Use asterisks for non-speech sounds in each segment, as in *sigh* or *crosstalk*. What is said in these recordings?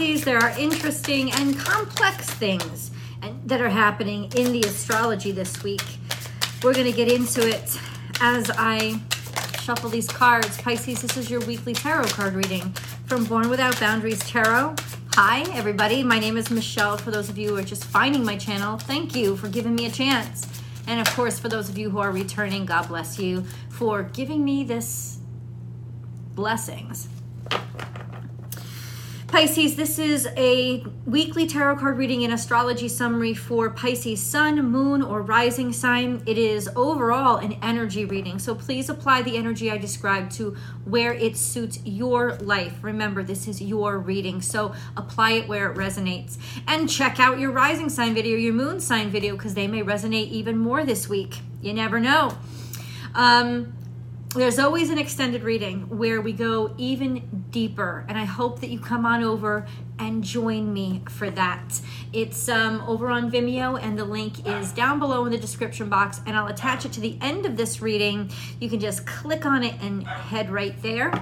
There are interesting and complex things that are happening in the astrology this week. We're going to get into it as I shuffle these cards. Pisces, this is your weekly tarot card reading from Born Without Boundaries Tarot. Hi, everybody. My name is Michelle. For those of you who are just finding my channel, thank you for giving me a chance. And of course, for those of you who are returning, God bless you for giving me this blessings. Pisces, this is a weekly tarot card reading and astrology summary for Pisces sun, moon, or rising sign. It is overall an energy reading. So please apply the energy I described to where it suits your life. Remember, this is your reading. So apply it where it resonates. And check out your rising sign video, your moon sign video, because they may resonate even more this week. You never know. Um, there's always an extended reading where we go even deeper and i hope that you come on over and join me for that. It's um, over on vimeo and the link is down below in the description box and i'll attach it to the end of this reading. You can just click on it and head right there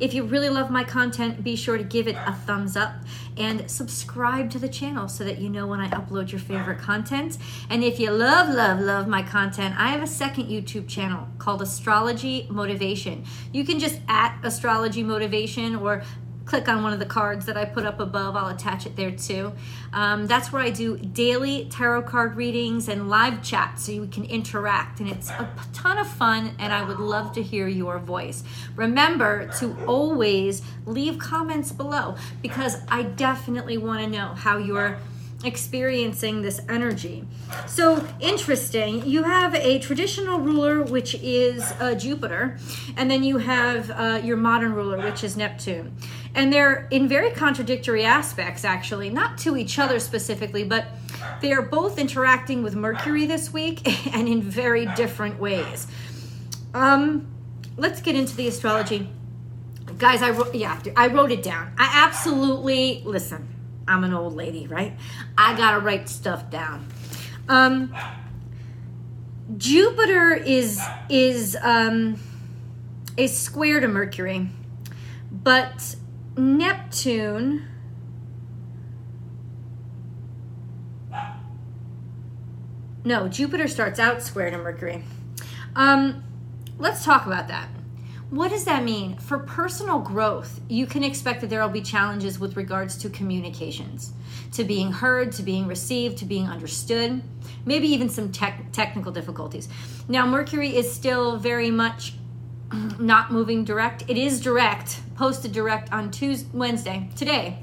if you really love my content, be sure to give it a thumbs up and subscribe to the channel so that you know when I upload your favorite content. And if you love, love, love my content, I have a second YouTube channel called Astrology Motivation. You can just at Astrology Motivation or click on one of the cards that I put up above. I'll attach it there too. Um, that's where I do daily tarot card readings and live chat so you can interact. And it's a ton of fun, and I would love to hear your voice. Remember to always leave comments below because I definitely want to know how you're experiencing this energy. So interesting. You have a traditional ruler, which is uh, Jupiter, and then you have uh, your modern ruler, which is Neptune. And they're in very contradictory aspects, actually, not to each other specifically, but they are both interacting with Mercury this week *laughs* and in very different ways. Um, let's get into the astrology. Guys, I wrote, yeah, I wrote it down. I absolutely, listen, I'm an old lady, right? I gotta write stuff down. Um, Jupiter is is um, is square to Mercury, but Neptune No, Jupiter starts out square to Mercury. Um, let's talk about that. What does that mean? For personal growth, you can expect that there will be challenges with regards to communications, to being heard, to being received, to being understood, maybe even some tech, technical difficulties. Now, Mercury is still very much *clears throat* not moving direct. It is direct, posted direct on Tuesday, Wednesday, today.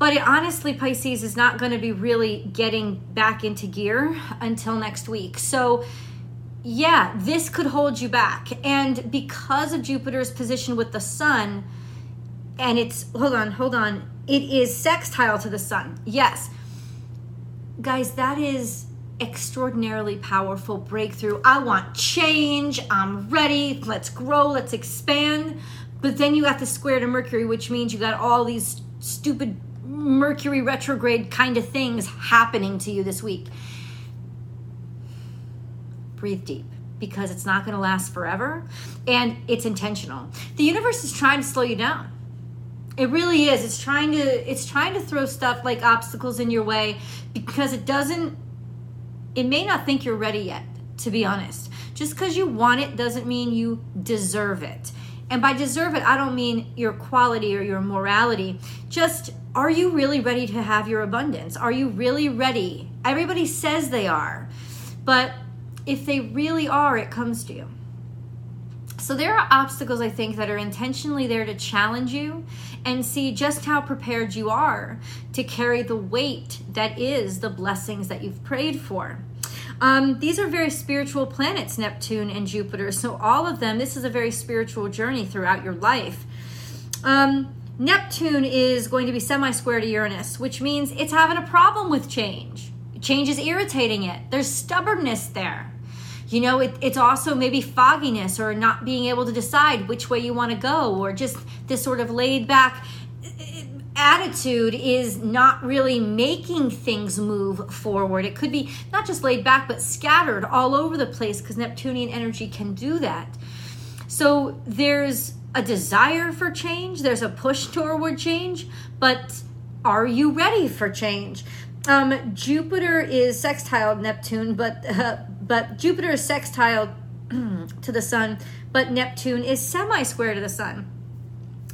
But it, honestly, Pisces is not going to be really getting back into gear until next week. So, yeah, this could hold you back. And because of Jupiter's position with the sun, and it's, hold on, hold on, it is sextile to the sun. Yes. Guys, that is extraordinarily powerful breakthrough. I want change. I'm ready. Let's grow. Let's expand. But then you got the square to Mercury, which means you got all these stupid Mercury retrograde kind of things happening to you this week. Breathe deep because it's not going to last forever and it's intentional. The universe is trying to slow you down. It really is. It's trying to it's trying to throw stuff like obstacles in your way because it doesn't it may not think you're ready yet, to be honest. Just because you want it doesn't mean you deserve it. And by deserve it, I don't mean your quality or your morality. Just are you really ready to have your abundance? Are you really ready? Everybody says they are. But if they really are, it comes to you. So there are obstacles, I think, that are intentionally there to challenge you and see just how prepared you are to carry the weight that is the blessings that you've prayed for. Um, these are very spiritual planets, Neptune and Jupiter. So, all of them, this is a very spiritual journey throughout your life. Um, Neptune is going to be semi square to Uranus, which means it's having a problem with change. Change is irritating it. There's stubbornness there. You know, it, it's also maybe fogginess or not being able to decide which way you want to go, or just this sort of laid back attitude is not really making things move forward. It could be not just laid back, but scattered all over the place because Neptunian energy can do that. So there's a desire for change, there's a push toward change, but are you ready for change? Um, Jupiter is sextile Neptune, but uh, but Jupiter is sextile *clears throat* to the sun, but Neptune is semi square to the sun.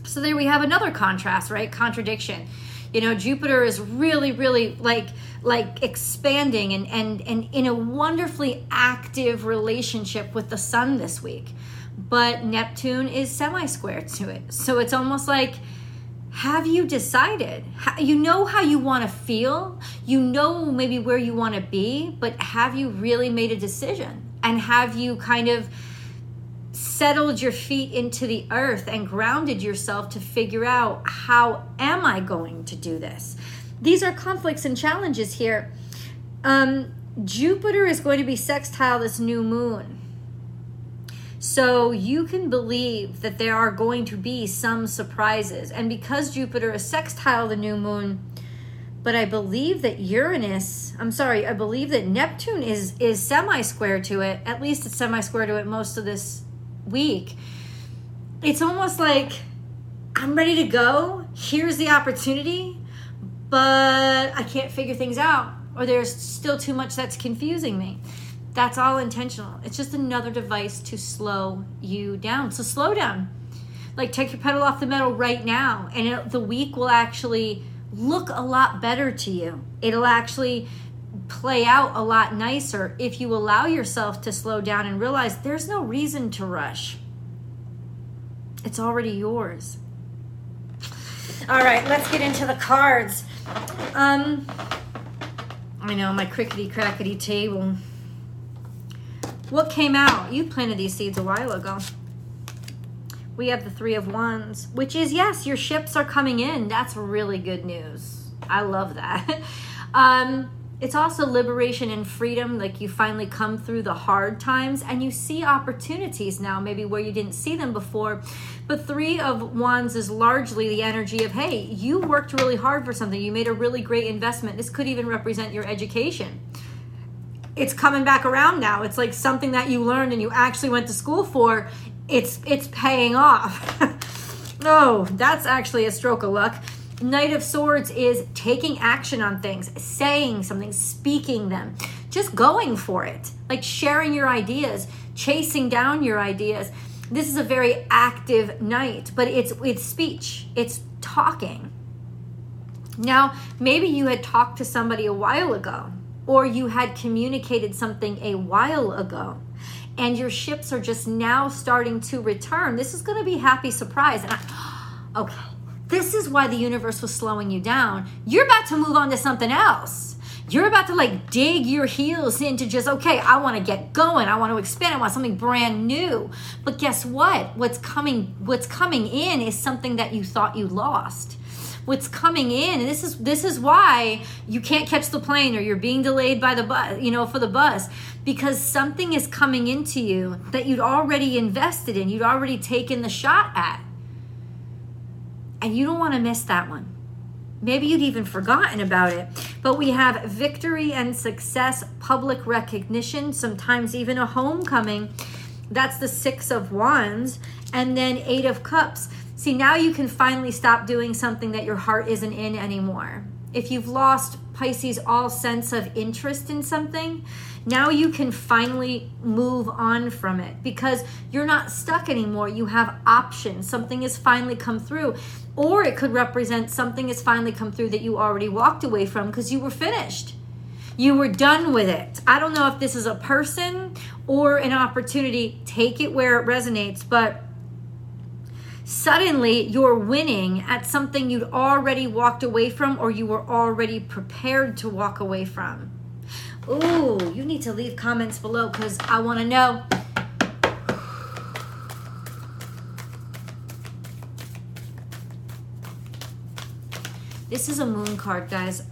So there we have another contrast, right? Contradiction. You know, Jupiter is really, really like like expanding and and and in a wonderfully active relationship with the sun this week. But Neptune is semi square to it. So it's almost like have you decided? You know how you want to feel. You know maybe where you want to be, but have you really made a decision? And have you kind of settled your feet into the earth and grounded yourself to figure out how am I going to do this? These are conflicts and challenges here. Um, Jupiter is going to be sextile this new moon. So you can believe that there are going to be some surprises. And because Jupiter is sextile the new moon, but I believe that Uranus, I'm sorry, I believe that Neptune is is semi square to it. At least it's semi square to it most of this week. It's almost like I'm ready to go. Here's the opportunity, but I can't figure things out or there's still too much that's confusing me. That's all intentional. It's just another device to slow you down. So slow down. Like take your pedal off the metal right now, and it, the week will actually look a lot better to you. It'll actually play out a lot nicer if you allow yourself to slow down and realize there's no reason to rush. It's already yours. All right, let's get into the cards. Um, I know my crickety crackety table. What came out? You planted these seeds a while ago. We have the Three of Wands, which is yes, your ships are coming in. That's really good news. I love that. *laughs* um, it's also liberation and freedom. Like you finally come through the hard times and you see opportunities now, maybe where you didn't see them before. But Three of Wands is largely the energy of hey, you worked really hard for something, you made a really great investment. This could even represent your education it's coming back around now. It's like something that you learned and you actually went to school for. It's it's paying off. *laughs* oh, that's actually a stroke of luck. Knight of Swords is taking action on things, saying something, speaking them, just going for it, like sharing your ideas, chasing down your ideas. This is a very active knight, but it's it's speech, it's talking. Now, maybe you had talked to somebody a while ago or you had communicated something a while ago and your ships are just now starting to return this is going to be happy surprise. And I, *gasps* okay this is why the universe was slowing you down. You're about to move on to something else. You're about to like dig your heels into just okay i want to get going i want to expand i want something brand new. But guess what? What's coming what's coming in is something that you thought you lost what's coming in and this is this is why you can't catch the plane or you're being delayed by the bus you know for the bus because something is coming into you that you'd already invested in you'd already taken the shot at. And you don't want to miss that one. Maybe you'd even forgotten about it but we have victory and success public recognition sometimes even a homecoming. That's the six of wands and then eight of cups See, now you can finally stop doing something that your heart isn't in anymore. If you've lost Pisces all sense of interest in something, now you can finally move on from it because you're not stuck anymore. You have options. Something has finally come through. Or it could represent something has finally come through that you already walked away from because you were finished. You were done with it. I don't know if this is a person or an opportunity. Take it where it resonates, but suddenly you're winning at something you'd already walked away from or you were already prepared to walk away from. Ooh, you need to leave comments below because I want to know. This is a moon card, guys.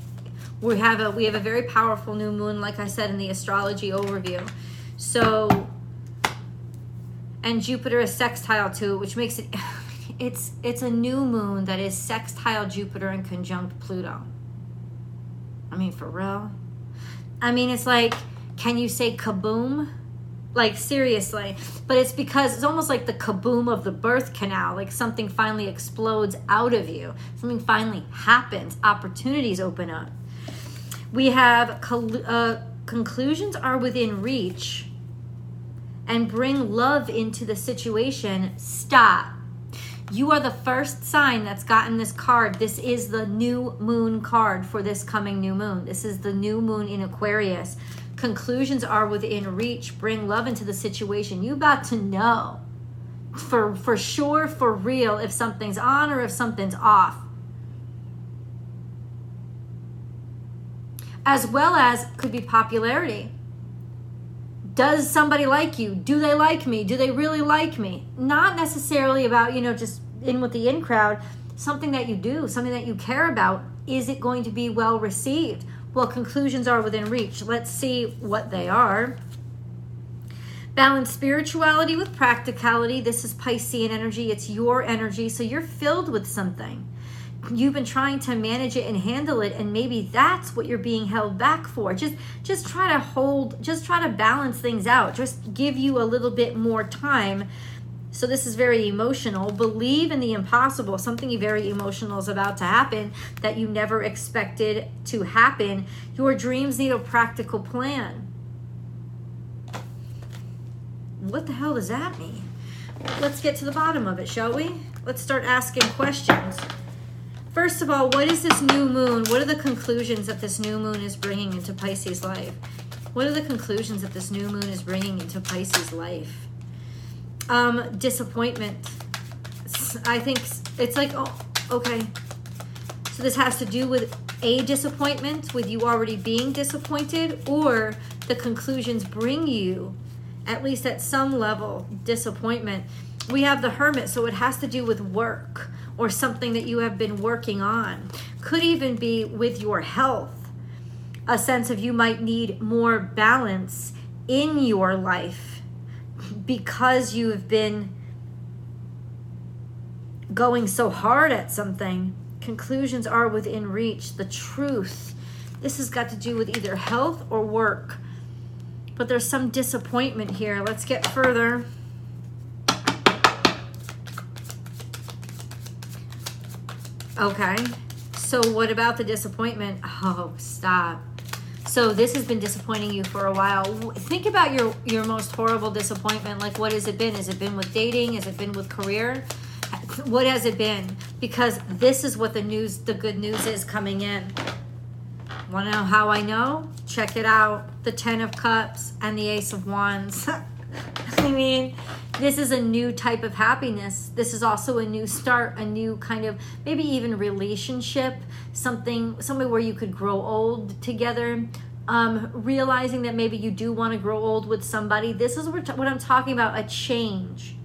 We have a we have a very powerful new moon, like I said in the astrology overview. So, and Jupiter is sextile to it, which makes it *laughs* it's it's a new moon that is sextile Jupiter and conjunct Pluto. I mean, for real. I mean, it's like, can you say kaboom? Like seriously. But it's because it's almost like the kaboom of the birth canal. Like something finally explodes out of you. Something finally happens. Opportunities open up. We have uh, conclusions are within reach and bring love into the situation. Stop. You are the first sign that's gotten this card. This is the new moon card for this coming new moon. This is the new moon in Aquarius. Conclusions are within reach. Bring love into the situation. You about to know. For for sure for real if something's on or if something's off. As well as could be popularity does somebody like you do they like me do they really like me not necessarily about you know just in with the in crowd something that you do something that you care about is it going to be well received well, conclusions are within reach. Let's see what they are. Balance spirituality with practicality. This is Piscean energy. It's your energy. So you're filled with something. You've been trying to manage it and handle it, and maybe that's what you're being held back for. Just just try to hold, just try to balance things out. Just give you a little bit more time so this is very emotional. Believe in the impossible. Something very emotional is about to happen that you never expected to happen. Your dreams need a practical plan. What the hell does that mean? Let's get to the bottom of it, shall we? Let's start asking questions. First of all, what is this new moon? What are the conclusions that this new moon is bringing into Pisces' life? What are the conclusions that this new moon is bringing into Pisces' life? Um, disappointment. I think it's like, oh, okay. So this has to do with a disappointment, with you already being disappointed, or the conclusions bring you, at least at some level, disappointment. We have the hermit, so it has to do with work or something that you have been working on. Could even be with your health, a sense of you might need more balance in your life because you've been going so hard at something, conclusions are within reach. The truth. This has got to do with either health or work. But there's some disappointment here. Let's get further. Okay. So, what about the disappointment? Oh, stop. So this has been disappointing you for a while. Think about your your most horrible disappointment. Like what has it been? Has it been with dating? Has it been with career? What has it been? Because this is what the news the good news is coming in. Want to know how I know? Check it out. The 10 of cups and the ace of wands. *laughs* I mean, this is a new type of happiness. This is also a new start, a new kind of maybe even relationship, something, somewhere where you could grow old together. Um, realizing that maybe you do want to grow old with somebody. This is what, what I'm talking about a change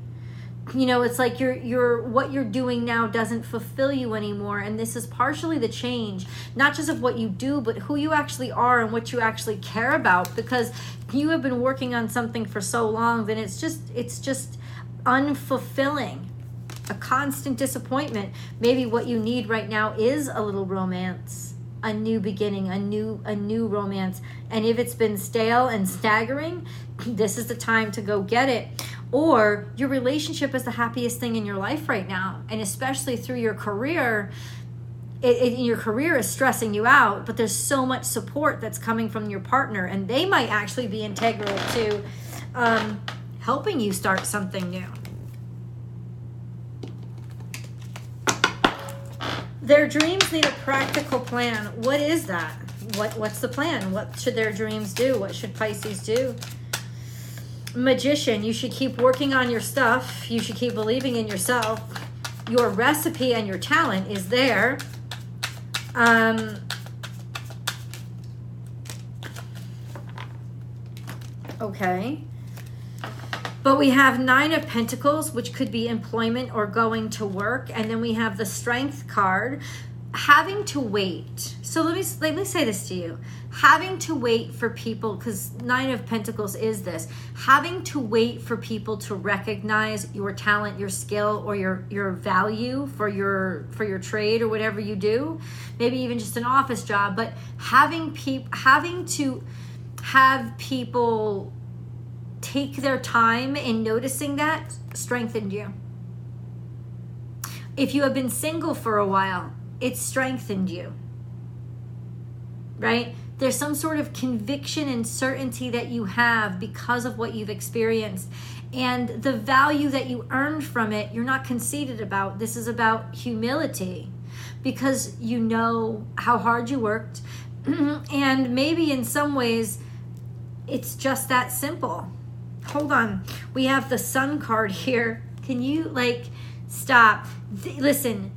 you know it's like you're you're what you're doing now doesn't fulfill you anymore. And this is partially the change not just of what you do but who you actually are and what you actually care about. Because you have been working on something for so long then it's just it's just unfulfilling. A constant disappointment. Maybe what you need right now is a little romance a new beginning a new a new romance. And if it's been stale and staggering this is the time to go get it or your relationship is the happiest thing in your life right now and especially through your career it, it, your career is stressing you out but there's so much support that's coming from your partner and they might actually be integral to um, helping you start something new. Their dreams need a practical plan. What is that? What what's the plan? What should their dreams do? What should pisces do magician, you should keep working on your stuff. You should keep believing in yourself. Your recipe and your talent is there. Um, okay. But we have Nine of Pentacles, which could be employment or going to work. And then we have the Strength card, having to wait. So let me let me say this to you. Having to wait for people cuz 9 of pentacles is this. Having to wait for people to recognize your talent, your skill or your your value for your for your trade or whatever you do. Maybe even just an office job, but having people having to have people take their time in noticing that strengthened you. If you have been single for a while, it strengthened you. Right? There's some sort of conviction and certainty that you have because of what you've experienced. And the value that you earned from it, you're not conceited about. This is about humility because you know how hard you worked. *clears throat* and maybe in some ways, it's just that simple. Hold on. We have the sun card *laughs* here. Can you, like, stop? Th- listen,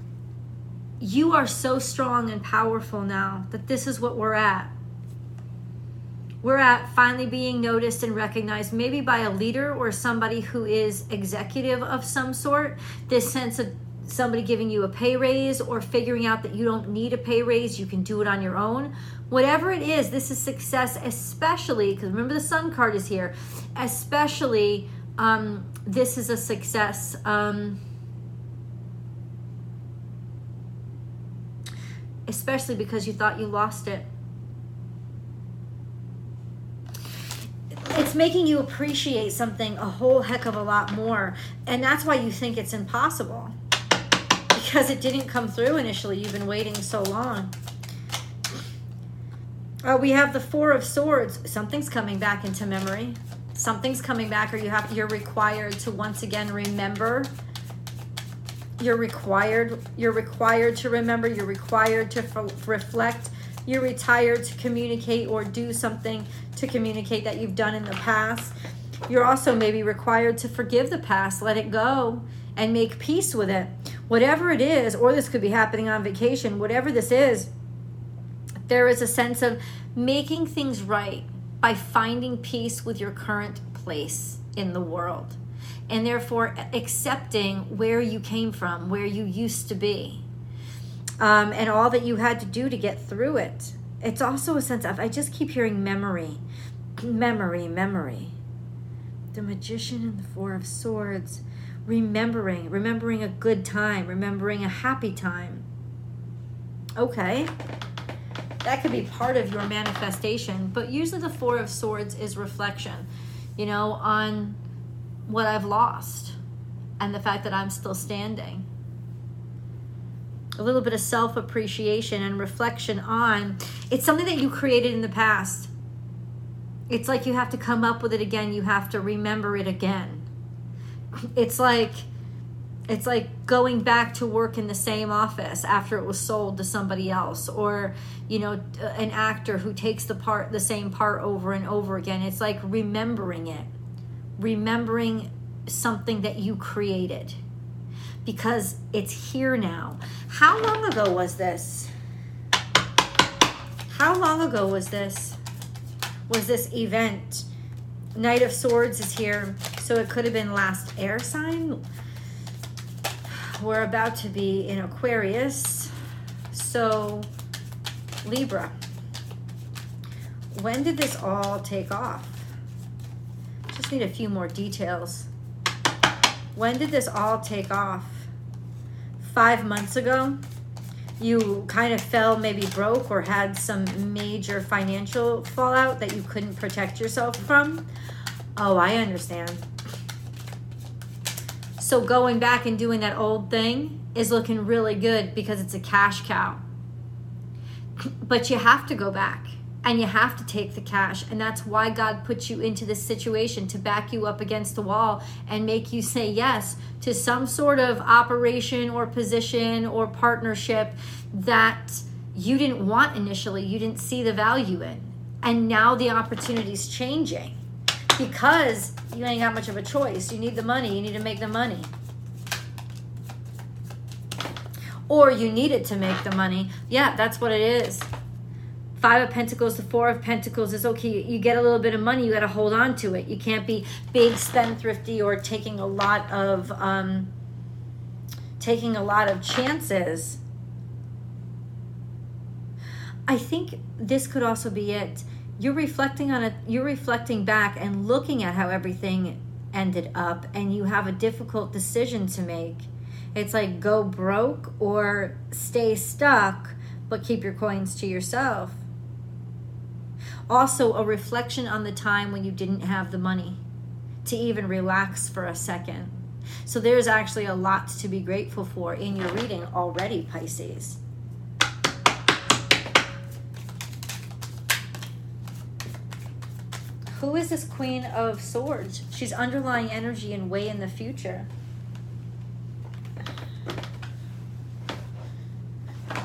you are so strong and powerful now that this is what we're at we're at finally being noticed and recognized, maybe by a leader or somebody who is executive of some sort. This sense of somebody giving you a pay raise or figuring out that you don't need a pay raise, you can do it on your own. Whatever it is, this is success, especially because remember the sun card is here, especially um, this is a success. Um, especially because you thought you lost it. It's making you appreciate something a whole heck of a lot more. And that's why you think it's impossible. Because it didn't come through initially. You've been waiting so long. Uh, we have the Four of Swords. Something's coming back into memory. Something's coming back, or you have you're required to once again remember. You're required. You're required to remember. You're required to f- reflect you're retired to communicate or do something to communicate that you've done in the past. You're also maybe required to forgive the past, let it go, and make peace with it. Whatever it is, or this could be happening on vacation, whatever this is, there is a sense of making things right by finding peace with your current place in the world and therefore accepting where you came from, where you used to be um, and all that you had to do to get through it. It's also a sense of, I just keep hearing memory, memory, memory. The magician and the four of swords, remembering, remembering a good time, remembering a happy time. Okay. That could be part of your manifestation, but usually the four of swords is reflection, you know, on what I've lost and the fact that I'm still standing a little bit of self appreciation and reflection on it's something that you created in the past. It's like you have to come up with it again, you have to remember it again. It's like it's like going back to work in the same office after it was sold to somebody else or you know an actor who takes the part the same part over and over again it's like remembering it remembering something that you created because it's here now. How long ago was this? How long ago was this? Was this event? Knight of Swords is here, so it could have been last air sign. We're about to be in Aquarius, so Libra. When did this all take off? Just need a few more details. When did this all take off? Five months ago? You kind of fell maybe broke or had some major financial fallout that you couldn't protect yourself from? Oh, I understand. So going back and doing that old thing is looking really good because it's a cash cow. But you have to go back and you have to take the cash. And that's why god put you into this situation to back you up against the wall and make you say yes to some sort of operation or position or partnership that you didn't want initially you didn't see the value in. And now the opportunity is changing because you ain't got much of a choice. You need the money. You need to make the money. Or you need it to make the money. Yeah that's what it is Five of Pentacles the Four of Pentacles is okay. You get a little bit of money, you got to hold on to it. You can't be big spendthrifty or taking a lot of um, taking a lot of chances. I think this could also be it. You're reflecting on it. You're reflecting back and looking at how everything ended up, and you have a difficult decision to make. It's like go broke or stay stuck, but keep your coins to yourself also a reflection on the time when you didn't have the money to even relax for a second. So there's actually a lot to be grateful for in your reading already, Pisces. Who is this Queen of Swords? She's underlying energy and way in the future.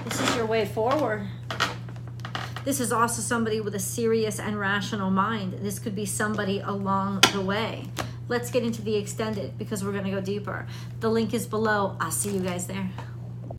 This is your way forward. This is also somebody with a serious and rational mind. This could be somebody along the way. Let's get into the extended because we're going to go deeper. The link is below. I'll see you guys there.